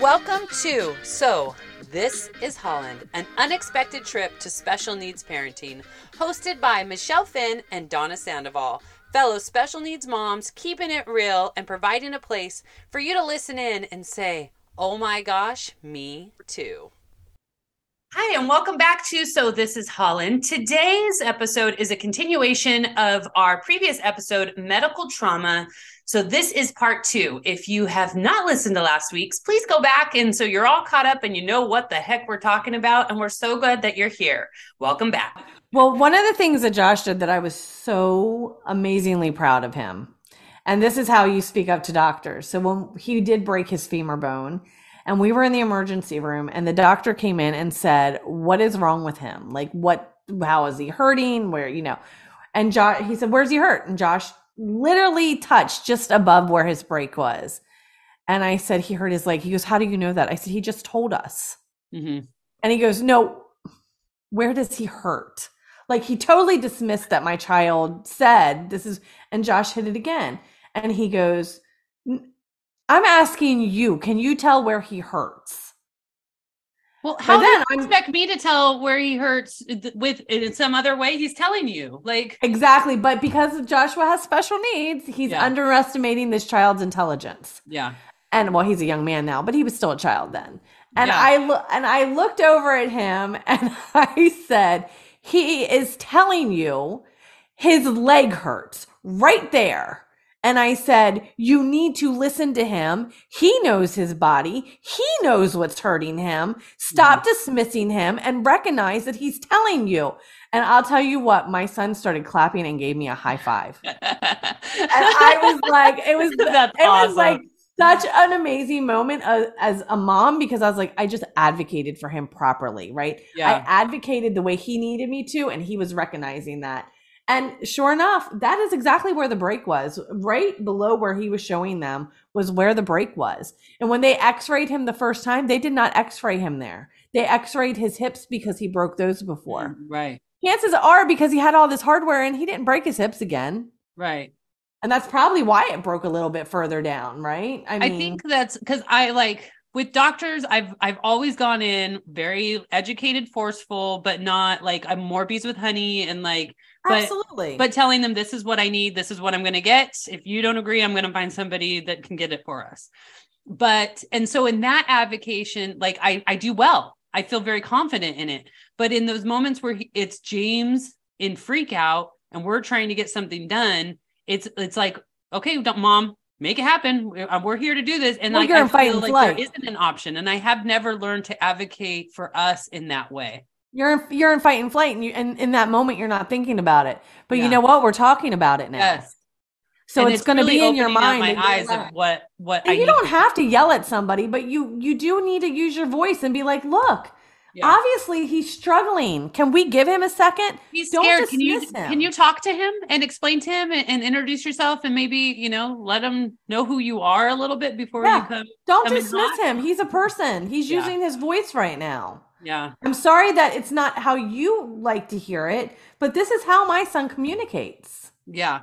Welcome to So This is Holland, an unexpected trip to special needs parenting, hosted by Michelle Finn and Donna Sandoval, fellow special needs moms, keeping it real and providing a place for you to listen in and say, Oh my gosh, me too. Hi, and welcome back to So This is Holland. Today's episode is a continuation of our previous episode, Medical Trauma. So, this is part two. If you have not listened to last week's, please go back. And so you're all caught up and you know what the heck we're talking about. And we're so glad that you're here. Welcome back. Well, one of the things that Josh did that I was so amazingly proud of him, and this is how you speak up to doctors. So, when he did break his femur bone, and we were in the emergency room and the doctor came in and said what is wrong with him? Like what how is he hurting? Where you know? And josh he said where's he hurt? And josh literally touched just above where his break was. And i said he hurt his leg. He goes how do you know that? I said he just told us. Mm-hmm. and he goes no where does he hurt? Like he totally dismissed that my child said this is and josh hit it again. And he goes I'm asking you, can you tell where he hurts? Well, how do you expect me to tell where he hurts with in some other way? He's telling you, like exactly. But because Joshua has special needs, he's yeah. underestimating this child's intelligence. Yeah, and well, he's a young man now, but he was still a child then. And yeah. I lo- and I looked over at him and I said, "He is telling you his leg hurts right there." And I said, you need to listen to him. He knows his body. He knows what's hurting him. Stop mm-hmm. dismissing him and recognize that he's telling you. And I'll tell you what, my son started clapping and gave me a high five. and I was like, it was, That's it awesome. was like such an amazing moment as a mom because I was like, I just advocated for him properly, right? Yeah. I advocated the way he needed me to, and he was recognizing that. And sure enough, that is exactly where the break was. Right below where he was showing them was where the break was. And when they x rayed him the first time, they did not x ray him there. They x rayed his hips because he broke those before. Mm, right. Chances are because he had all this hardware and he didn't break his hips again. Right. And that's probably why it broke a little bit further down, right? I, mean, I think that's because I like with doctors i've i've always gone in very educated forceful but not like i'm more bees with honey and like but, absolutely. but telling them this is what i need. This is what i'm going to get. If you don't agree i'm going to find somebody that can get it for us. But and so in that advocation like i i do well. I feel very confident in it. But in those moments where he, it's james in freak out and we're trying to get something done it's it's like okay mom make it happen. We're uh, here to do this. And like, I feel like flight. there isn't an option. And I have never learned to advocate for us in that way. You're in, you're in fight and flight, and you and in that moment you're not thinking about it. But yeah. you know what? We're talking about it now. Yes. So it's, it's going to really be in your mind. My eyes of what what. And you don't have to yell at somebody, but you you do need to use your voice and be like, "Look, yeah. Obviously, he's struggling. Can we give him a second? He's Don't scared. Can you him. can you talk to him and explain to him and, and, introduce yourself and maybe you know let him know who you are a little bit before yeah. you come. Don't come dismiss him. He's a person. He's yeah. using his voice right now. Yeah. I'm sorry that it's not how you like to hear it, but this is how my son communicates. Yeah.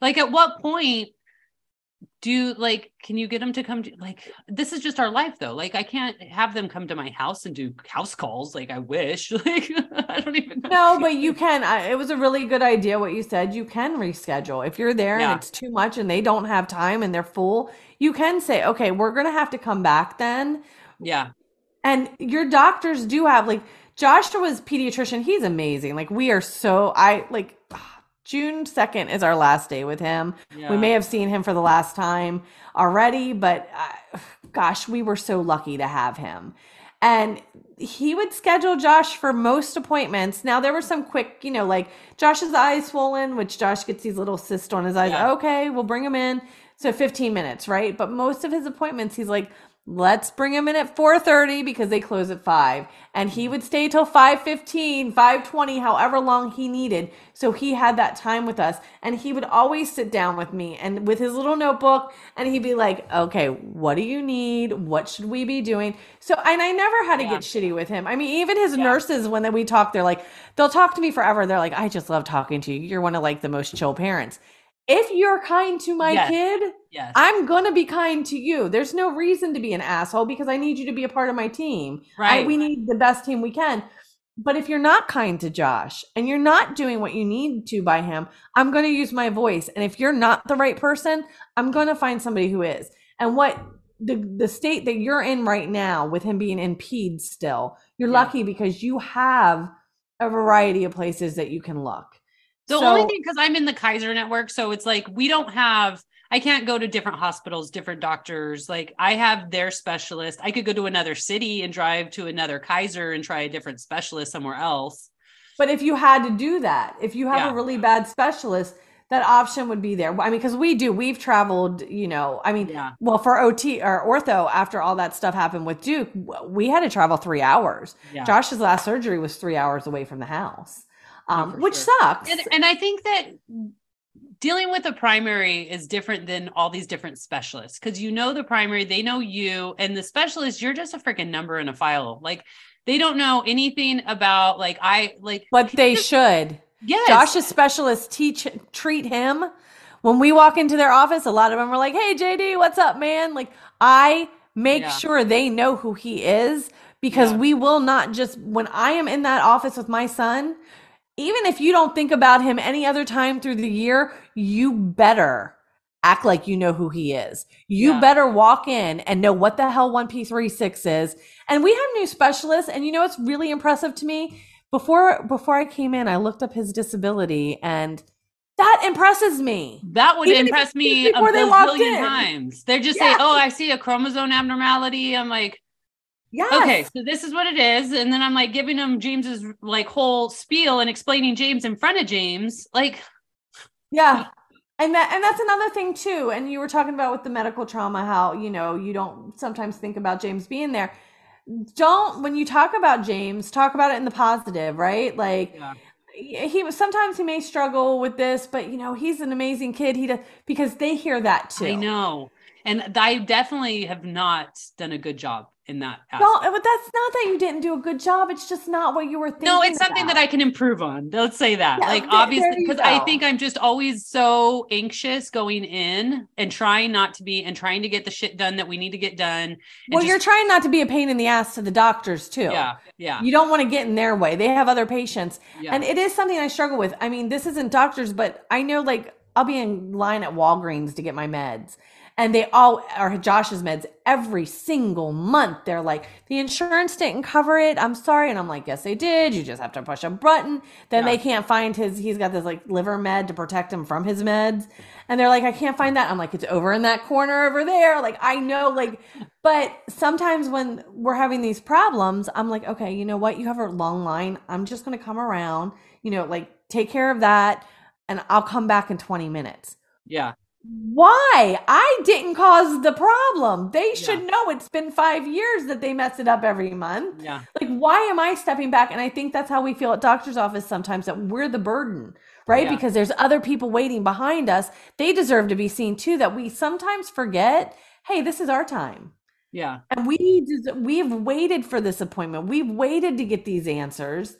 Like at what point do like can you get them to come to like this is just our life though. Like i can't have them come to my house and do house calls like i wish. Like i don't even know. no but you can I, it was a really good idea what you said. You can reschedule. If you're there yeah. and it's too much and they don't have time and they're full you can say okay we're gonna have to come back then. Yeah. And your doctors do have like joshua's pediatrician. He's amazing. Like we are so i like June 2nd is our last day with him. Yeah. We may have seen him for the last time already, but uh, gosh, we were so lucky to have him. And he would schedule Josh for most appointments. Now there were some quick, you know, like Josh's eyes swollen, which Josh gets these little cysts on his eyes. Yeah. Okay, we'll bring him in. So 15 minutes, right? But most of his appointments, he's like, let's bring him in at 4.30 because they close at 5 and he would stay till 5.15 5.20 however long he needed. So he had that time with us. And he would always sit down with me and with his little notebook. And he'd be like okay what do you need? What should we be doing? So and i never had to yeah. get shitty with him. I mean even his yeah. nurses when we talk they're like they'll talk to me forever. They're like i just love talking to you. You're one of like the most chill parents if you're kind to my yes. kid, yes. I'm going to be kind to you. There's no reason to be an asshole because I need you to be a part of my team. Right. I, we need the best team we can. But if you're not kind to Josh and you're not doing what you need to by him, I'm going to use my voice. And if you're not the right person, I'm going to find somebody who is. And what the the state that you're in right now with him being in peds still, you're yeah. lucky because you have a variety of places that you can look. The so, only thing because I'm in the Kaiser network, so it's like we don't have I can't go to different hospitals, different doctors. Like I have their specialist. I could go to another city and drive to another Kaiser and try a different specialist somewhere else. But if you had to do that, if you have yeah. a really bad specialist, that option would be there. I mean, because we do, we've traveled, you know, I mean, yeah. well, for OT or ortho, after all that stuff happened with Duke, we had to travel three hours. Yeah. Josh's last surgery was three hours away from the house um, which sure. sucks. And, and I think that dealing with a primary is different than all these different specialists because you know the primary, they know you, and the specialist, you're just a freaking number in a file. Like they don't know anything about like I like what they just, should. Yes. Josh's specialists teach treat him. When we walk into their office, a lot of them are like, "Hey, JD, what's up, man?" Like I make yeah. sure they know who he is because yeah. we will not just when I am in that office with my son, even if you don't think about him any other time through the year, you better act like you know who he is. You yeah. better walk in and know what the hell 1P36 is. And we have new specialists and you know it's really impressive to me. Before before I came in, I looked up his disability and that impresses me. That would Even impress me a billion times. They're just yeah. saying, "Oh, I see a chromosome abnormality." I'm like, yeah. Okay, so this is what it is, and then I'm like giving him James's like whole spiel and explaining James in front of James, like. Yeah, and that and that's another thing too. And you were talking about with the medical trauma, how you know you don't sometimes think about James being there. Don't when you talk about James, talk about it in the positive, right? Like. Yeah he was sometimes he may struggle with this, but you know he's an amazing kid. He does because they hear that too. I know, and I definitely have not done a good job in that. No, but that's not that you didn't do a good job. It's just not what you were thinking. No, it's something about. that I can improve on. Let's say that. Yeah, like obviously, because I think I'm just always so anxious going in and trying not to be and trying to get the shit done that we need to get done. Well, just, you're trying not to be a pain in the ass to the doctors too. Yeah, yeah. You don't want to get in their way. They have other patients, yeah. and it is something I struggle with. I mean, this isn't doctors, but I know like I'll be in line at Walgreens to get my meds and they all are Josh's meds every single month. They're like, the insurance didn't cover it. I'm sorry. And I'm like, yes, they did. You just have to push a button. Then yeah. they can't find his, he's got this like liver med to protect him from his meds. And they're like, I can't find that. I'm like, it's over in that corner over there. Like, I know, like, but sometimes when we're having these problems, I'm like, okay, you know what? You have a long line. I'm just going to come around, you know, like take care of that. And I'll come back in 20 minutes. Yeah why? I didn't cause the problem. They should yeah. know it's been five years that they mess it up every month. Yeah. Like, why am I stepping back? And I think that's how we feel at doctor's office sometimes that we're the burden, right? Yeah. Because there's other people waiting behind us. They deserve to be seen too, that we sometimes forget, hey, this is our time. Yeah. And we we've waited for this appointment. We've waited to get these answers.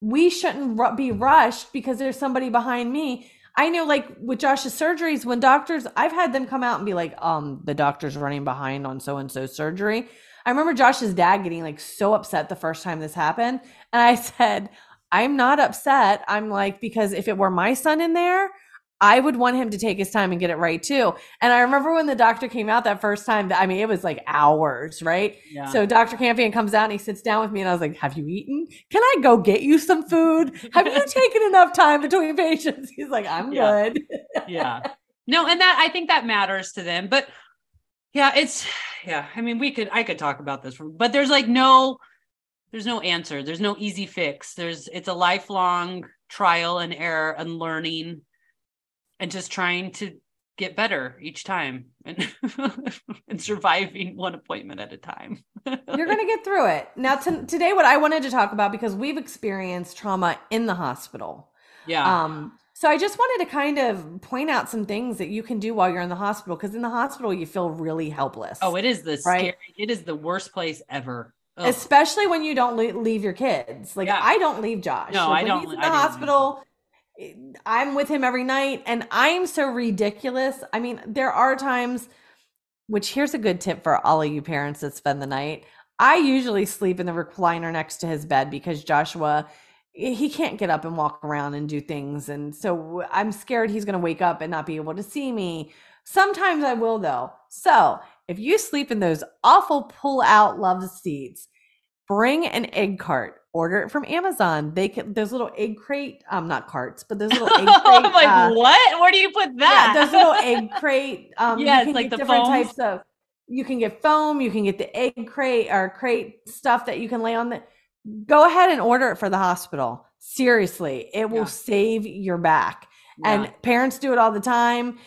We shouldn't be rushed because there's somebody behind me I know, like with Josh's surgeries, when doctors, I've had them come out and be like, um, the doctor's running behind on so and so surgery. I remember Josh's dad getting like so upset the first time this happened. And I said, I'm not upset. I'm like, because if it were my son in there, I would want him to take his time and get it right too. And I remember when the doctor came out that first time, I mean, it was like hours, right? Yeah. So Dr. Campion comes out and he sits down with me and I was like, Have you eaten? Can I go get you some food? Have you taken enough time between patients? He's like, I'm yeah. good. yeah. No, and that I think that matters to them. But yeah, it's yeah. I mean, we could I could talk about this, but there's like no there's no answer. There's no easy fix. There's it's a lifelong trial and error and learning and just trying to get better each time and, and surviving one appointment at a time. You're going to get through it. Now, t- today, what I wanted to talk about because we've experienced trauma in the hospital. Yeah. Um, so I just wanted to kind of point out some things that you can do while you're in the hospital because in the hospital you feel really helpless. Oh, it is the right? scary. It is the worst place ever. Ugh. Especially when you don't leave your kids. Like yeah. I don't leave Josh. No, like, I don't. He's in the hospital. I'm with him every night, and I'm so ridiculous. I mean, there are times. Which here's a good tip for all of you parents that spend the night. I usually sleep in the recliner next to his bed because Joshua he can't get up and walk around and do things and so i'm scared he's going to wake up and not be able to see me sometimes i will though so if you sleep in those awful pull out love seats bring an egg cart order it from amazon they can those little egg crate um not carts but those little egg crate i'm like uh, what where do you put that yeah, those little egg crate um yeah it's like the different foams. types of you can get foam you can get the egg crate or crate stuff that you can lay on the go ahead and order it for the hospital. Seriously, it will yeah. save your back. Yeah. And parents do it all the time.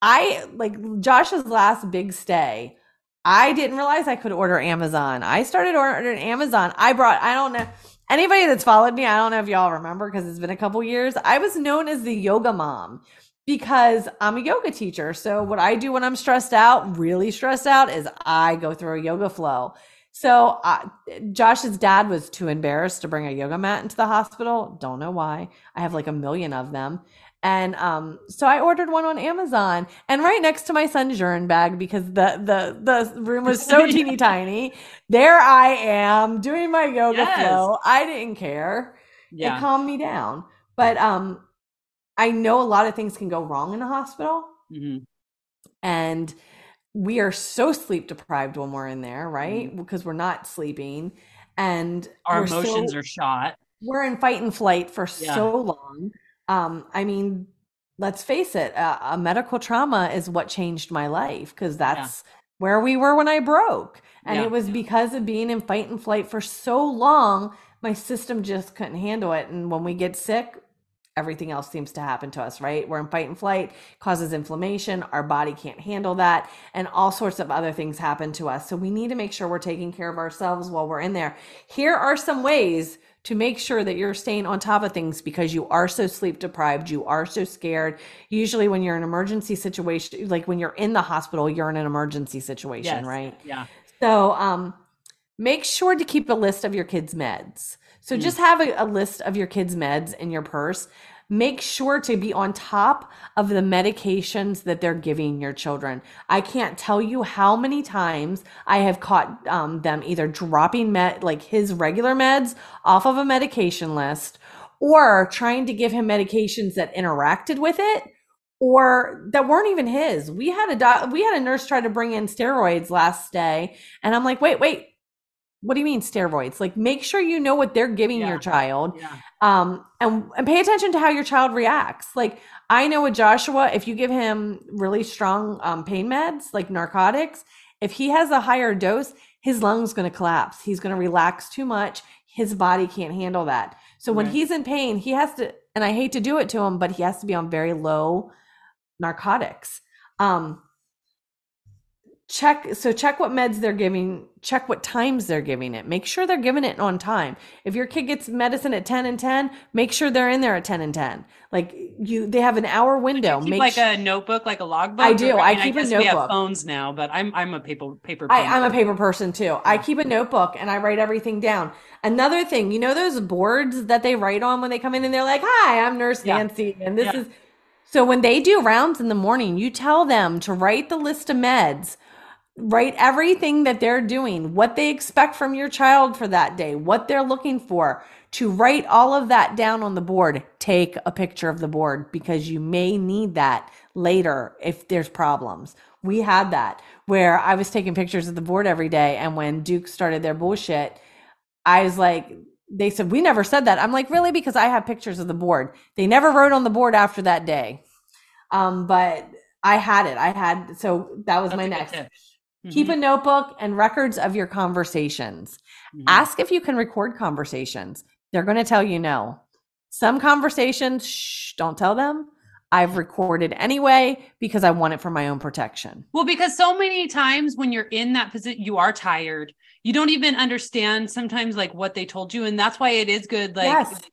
I like Josh's last big stay. I didn't realize I could order Amazon. I started ordering Amazon. I brought, I don't know, anybody that's followed me, I don't know if y'all remember because it's been a couple years. I was known as the yoga mom because I'm a yoga teacher. So, what I do when I'm stressed out, really stressed out, is I go through a yoga flow. So uh, Josh's dad was too embarrassed to bring a yoga mat into the hospital. Don't know why. I have like a million of them. And um, so I ordered one on Amazon and right next to my son's urine bag because the the the room was so teeny tiny. There I am doing my yoga yes. flow. I didn't care. Yeah. It calmed me down. But um I know a lot of things can go wrong in a hospital. Mm-hmm. And we are so sleep deprived when we're in there, right? Mm-hmm. Because we're not sleeping and our emotions so, are shot. We're in fight and flight for yeah. so long. Um, I mean, let's face it, a, a, medical trauma is what changed my life because that's yeah. where we were when I broke. And yeah. it was because of being in fight and flight for so long, my system just couldn't handle it. And when we get sick, everything else seems to happen to us, right? We're in fight and flight, causes inflammation, our body can't handle that, and all sorts of other things happen to us. So we need to make sure we're taking care of ourselves while we're in there. Here are some ways to make sure that you're staying on top of things because you are so sleep deprived, you are so scared. Usually when you're in an emergency situation, like when you're in the hospital, you're in an emergency situation, yes. right? Yeah. So um make sure to keep a list of your kids' meds. So mm. just have a, a list of your kids' meds in your purse. Make sure to be on top of the medications that they're giving your children. I can't tell you how many times I have caught um, them either dropping med, like his regular meds off of a medication list or trying to give him medications that interacted with it or that weren't even his. We had a doc, we had a nurse try to bring in steroids last day and I'm like, "Wait, wait, what do you mean steroids? Like make sure you know what they're giving yeah. your child. Yeah. Um and and pay attention to how your child reacts. Like I know with Joshua, if you give him really strong um, pain meds like narcotics, if he has a higher dose, his lungs going to collapse. He's going to relax too much. His body can't handle that. So when right. he's in pain, he has to and I hate to do it to him, but he has to be on very low narcotics. Um check so check what meds they're giving check what times they're giving it. Make sure they're giving it on time. If your kid gets medicine at 10 and 10 make sure they're in there at 10 and 10 like you they have an hour window. make like a notebook like a logbook? I do. Or, i, I keep a notebook we have phones now but i'm i'm a paper paper I, i'm a paper person too. I keep a notebook and i write everything down. Another thing you know those boards that they write on when they come in and they're like hi i'm nurse yeah. nancy and this yeah. is so when they do rounds in the morning you tell them to write the list of meds write everything that they're doing, what they expect from your child for that day, what they're looking for, to write all of that down on the board. Take a picture of the board because you may need that later if there's problems. We had that where I was taking pictures of the board every day. And when Duke started their bullshit, I was like, they said, We never said that. I'm like, Really? Because I have pictures of the board. They never wrote on the board after that day. Um, but I had it. I had, so that was That's my next. Tip. Mm-hmm. Keep a notebook and records of your conversations. Mm-hmm. Ask if you can record conversations. They're going to tell you no. Some conversations, shh, don't tell them. I've recorded anyway because I want it for my own protection. Well, because so many times when you're in that position, you are tired. You don't even understand sometimes like what they told you. And that's why it is good. Like, yes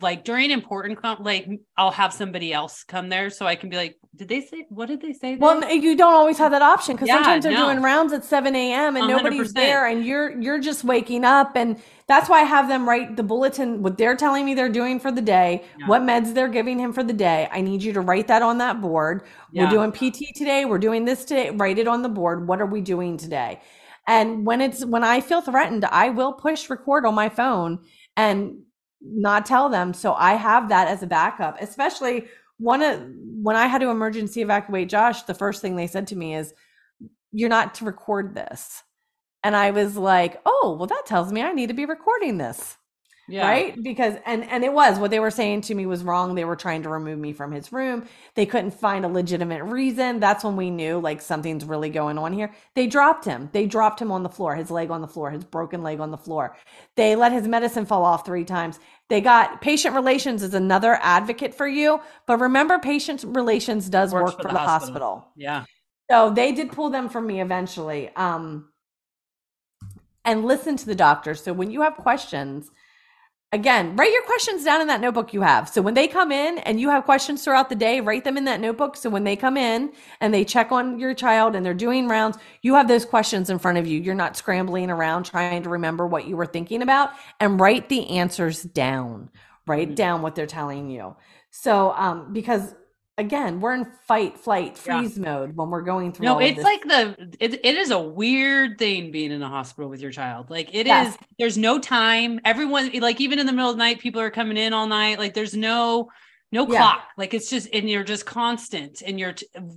like during important like I'll have somebody else come there so I can be like, did they say what did they say? There? Well, you don't always have that option because yeah, sometimes they're no. doing rounds at 7 a.m. and 100%. nobody's there and you're you're just waking up and that's why I have them write the bulletin what they're telling me they're doing for the day, yeah. what meds they're giving him for the day. I need you to write that on that board. Yeah. We're doing PT today, we're doing this today, write it on the board. What are we doing today? And when it's when I feel threatened, I will push record on my phone and not tell them. So I have that as a backup, especially one of when I had to emergency evacuate Josh, the first thing they said to me is, You're not to record this. And I was like, Oh, well, that tells me I need to be recording this yeah. right? Because and and it was what they were saying to me was wrong. They were trying to remove me from his room. They couldn't find a legitimate reason. That's when we knew like something's really going on here. They dropped him. They dropped him on the floor his leg on the floor his broken leg on the floor. They let his medicine fall off three times. They got patient relations is another advocate for you but remember patient relations does work for, for, the, the hospital. hospital. Yeah. So they did pull them from me eventually um and listen to the doctor. So when you have questions again, write your questions down in that notebook you have. So when they come in and you have questions throughout the day, write them in that notebook. So when they come in and they check on your child and they're doing rounds, you have those questions in front of you. You're not scrambling around trying to remember what you were thinking about and write the answers down. Write mm-hmm. down what they're telling you. So, um, because again, we're in fight, flight, freeze yeah. mode when we're going through. No, it's like the it, it is a weird thing being in a hospital with your child. Like it yes. is. There's no time. Everyone, like even in the middle of the night, people are coming in all night. Like there's no no yeah. clock. Like it's just and you're just constant, and you're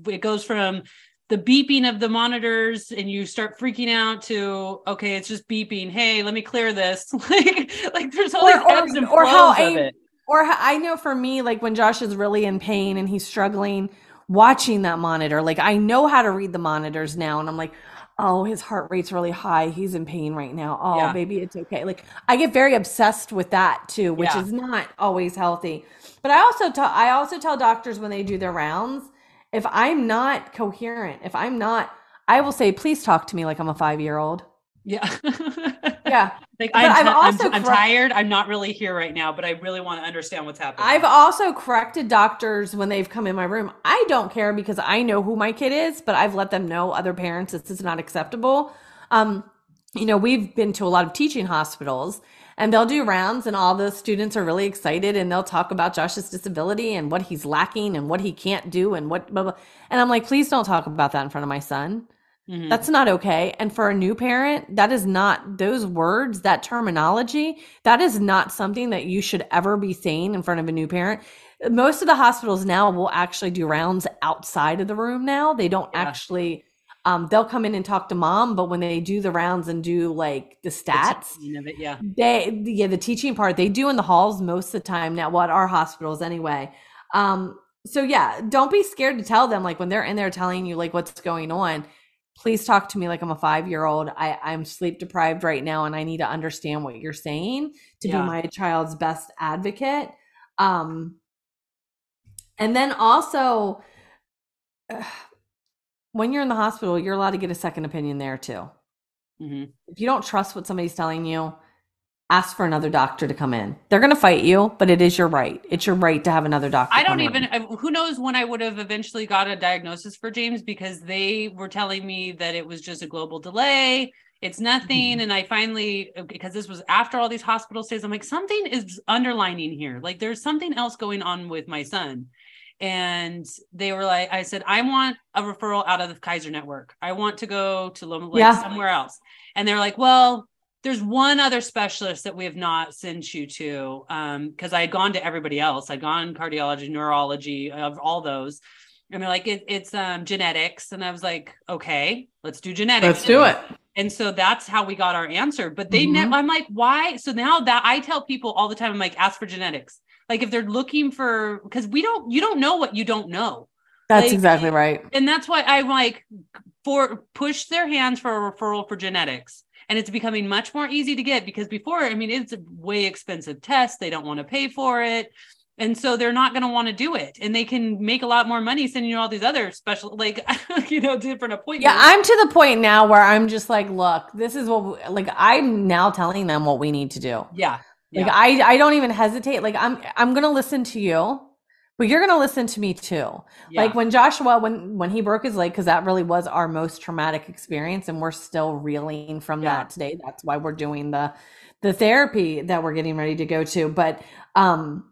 it goes from the beeping of the monitors and you start freaking out to okay it's just beeping hey let me clear this like like there's all or, these ebbs and or how I, it or I know for me, like when Josh is really in pain and he's struggling, watching that monitor, like I know how to read the monitors now. And I'm like, oh, his heart rate's really high. He's in pain right now. Oh, yeah. maybe it's okay. Like I get very obsessed with that too, which yeah. is not always healthy. But I also tell I also tell doctors when they do their rounds, if I'm not coherent, if I'm not, I will say, please talk to me like I'm a five year old. Yeah. yeah. Like I'm, i also I'm, I'm tired. I'm not really here right now, but I really want to understand what's happening. I've also corrected doctors when they've come in my room. I don't care because I know who my kid is, but I've let them know other parents this is not acceptable. Um, you know, we've been to a lot of teaching hospitals and they'll do rounds and all the students are really excited and they'll talk about Josh's disability and what he's lacking and what he can't do and what blah, blah. and I'm like, please don't talk about that in front of my son. Mm-hmm. That's not okay. And for a new parent, that is not those words, that terminology, that is not something that you should ever be saying in front of a new parent. Most of the hospitals now will actually do rounds outside of the room now. They don't yeah. actually um, they'll come in and talk to mom, but when they do the rounds and do like the stats, the it, yeah, they yeah the teaching part they do in the halls most of the time now. What well, our hospitals anyway. Um, so yeah, don't be scared to tell them like when they're in there telling you like what's going on please talk to me like I'm a five year old. I, I'm sleep deprived right now and I need to understand what you're saying to yeah. be my child's best advocate. Um, and then also, uh, when you're in the hospital, you're allowed to get a second opinion there too. Mm-hmm. If you don't trust what somebody's telling you, ask for another doctor to come in. They're going to fight you, but it is your right. It's your right to have another doctor. I don't even, who knows when I would have eventually got a diagnosis for James because they were telling me that it was just a global delay. It's nothing. Mm-hmm. And I finally, because this was after all these hospital stays, I'm like, something is underlining here. Like there's something else going on with my son. And they were like, I said, I want a referral out of the Kaiser network. I want to go to Loma Linda yeah. somewhere else. And they're like, well, there's one other specialist that we have not sent you to because um, I had gone to everybody else. I'd gone cardiology, neurology, of all those. And they're like, it, it's um, genetics. And I was like, okay, let's do genetics. Let's do it. And so that's how we got our answer. But they, mm-hmm. I'm like, why? So now that I tell people all the time, I'm like, ask for genetics. Like if they're looking for, because we don't, you don't know what you don't know. That's like, exactly right. And that's why I'm like, for push their hands for a referral for genetics and it's becoming much more easy to get because before i mean it's a way expensive test. They don't want to pay for it. And so they're not going to want to do it. And they can make a lot more money sending you all these other special like you know different appointments. Yeah i'm to the point now where i'm just like look this is what we, like i'm now telling them what we need to do. Yeah like yeah. i i don't even hesitate. Like i'm i'm gonna listen to you but you're gonna listen to me too yeah. like when joshua when when he broke his leg because that really was our most traumatic experience and we're still reeling from yeah. that today that's why we're doing the the therapy that we're getting ready to go to but um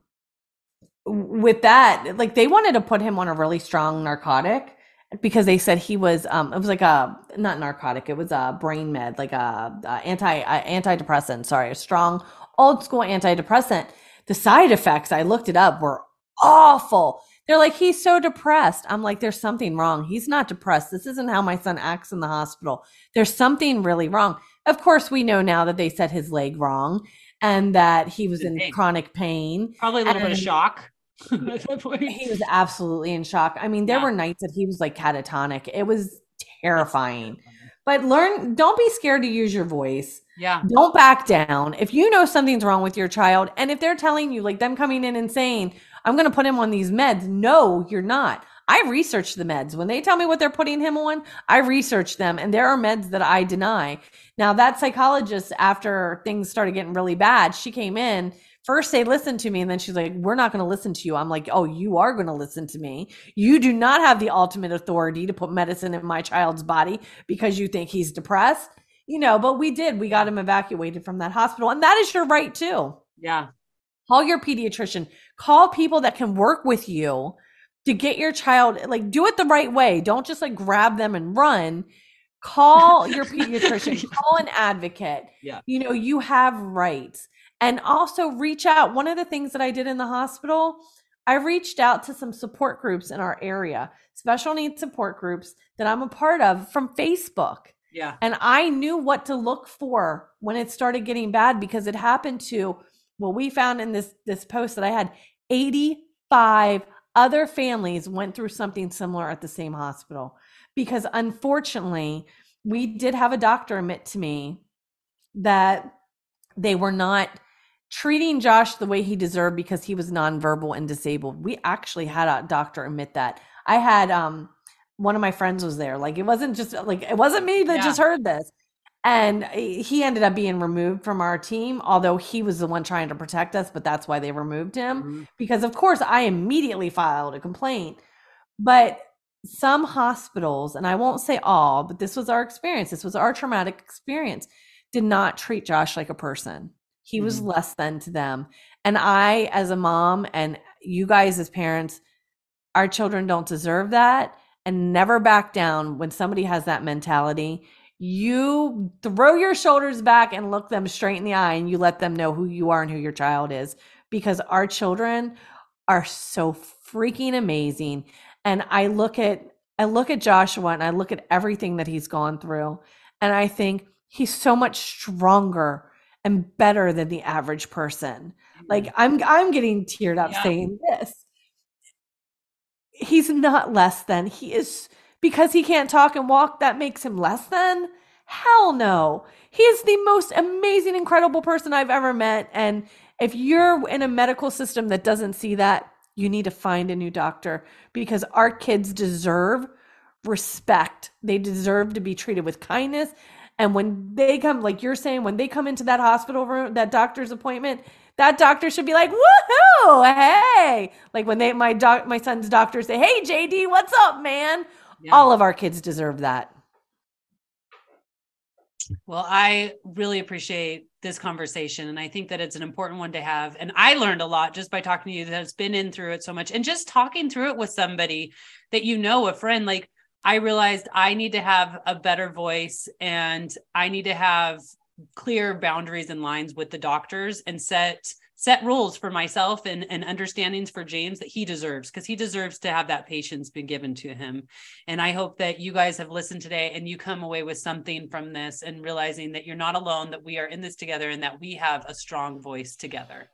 with that, like they wanted to put him on a really strong narcotic because they said he was um it was like a not narcotic it was a brain med like a, a anti a antidepressant sorry a strong old school antidepressant the side effects i looked it up were awful they're like he's so depressed i'm like there's something wrong he's not depressed this isn't how my son acts in the hospital there's something really wrong of course we know now that they set his leg wrong and that he was in chronic pain. Probably a little and bit of shock. he was absolutely in shock. I mean, there yeah. were nights that he was like catatonic. It was terrifying. But learn, don't be scared to use your voice. Yeah. Don't back down. If you know something's wrong with your child, and if they're telling you, like them coming in and saying, I'm going to put him on these meds, no, you're not. I research the meds. When they tell me what they're putting him on, I research them, and there are meds that I deny. Now, that psychologist, after things started getting really bad, she came in. First, they listened to me, and then she's like, We're not going to listen to you. I'm like, Oh, you are going to listen to me. You do not have the ultimate authority to put medicine in my child's body because you think he's depressed. You know, but we did. We got him evacuated from that hospital, and that is your right too. Yeah. Call your pediatrician, call people that can work with you to get your child, like, do it the right way. Don't just like grab them and run. Call your pediatrician. Call an advocate. Yeah. You know you have rights. And also reach out. One of the things that i did in the hospital i reached out to some support groups in our area special needs support groups that i'm a part of from facebook. Yeah. And i knew what to look for when it started getting bad because it happened to well we found in this this post that i had 85 other families went through something similar at the same hospital because unfortunately, we did have a doctor admit to me that they were not treating Josh the way he deserved because he was nonverbal and disabled. We actually had a doctor admit that. I had um one of my friends was there. Like it wasn't just like it wasn't me that yeah. just heard this. And he ended up being removed from our team, although he was the one trying to protect us, but that's why they removed him. Mm-hmm. Because of course I immediately filed a complaint. But some hospitals, and I won't say all, but this was our experience, this was our traumatic experience, did not treat Josh like a person. He mm-hmm. was less than to them. And I, as a mom, and you guys as parents, our children don't deserve that. And never back down when somebody has that mentality. You throw your shoulders back and look them straight in the eye and you let them know who you are and who your child is because our children are so freaking amazing and I look at I look at Joshua and I look at everything that he's gone through and I think he's so much stronger and better than the average person. Like. I'm I'm getting teared up yeah. saying this. He's not less than. He is because he can't talk and walk that makes him less than. Hell no. He is the most amazing incredible person I've ever met and if you're in a medical system that doesn't see that, you need to find a new doctor because our kids deserve respect. They deserve to be treated with kindness. And when they come, like you're saying, when they come into that hospital room, that doctor's appointment, that doctor should be like, woohoo, hey. Like when they my doc my son's doctor say, Hey JD, what's up, man? Yeah. All of our kids deserve that. Well, I really appreciate this conversation. And I think that it's an important one to have. And I learned a lot just by talking to you that's been in through it so much and just talking through it with somebody that you know, a friend. Like I realized I need to have a better voice and I need to have clear boundaries and lines with the doctors and set set rules for myself and, and understandings for James that he deserves because he deserves to have that patience been given to him. And I hope that you guys have listened today and you come away with something from this and realizing that you're not alone, that we are in this together and that we have a strong voice together.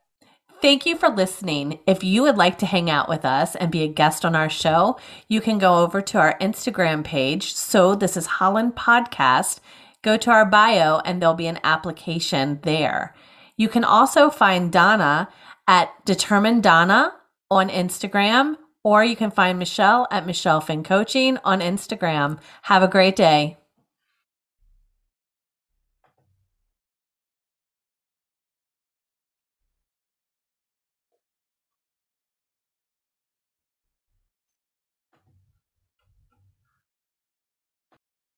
Thank you for listening. If you would like to hang out with us and be a guest on our show, you can go over to our Instagram page. So this is Holland Podcast. Go to our bio and there'll be an application there. You can also find Donna at Determined Donna on Instagram, or you can find Michelle at Michelle Finn Coaching on Instagram. Have a great day.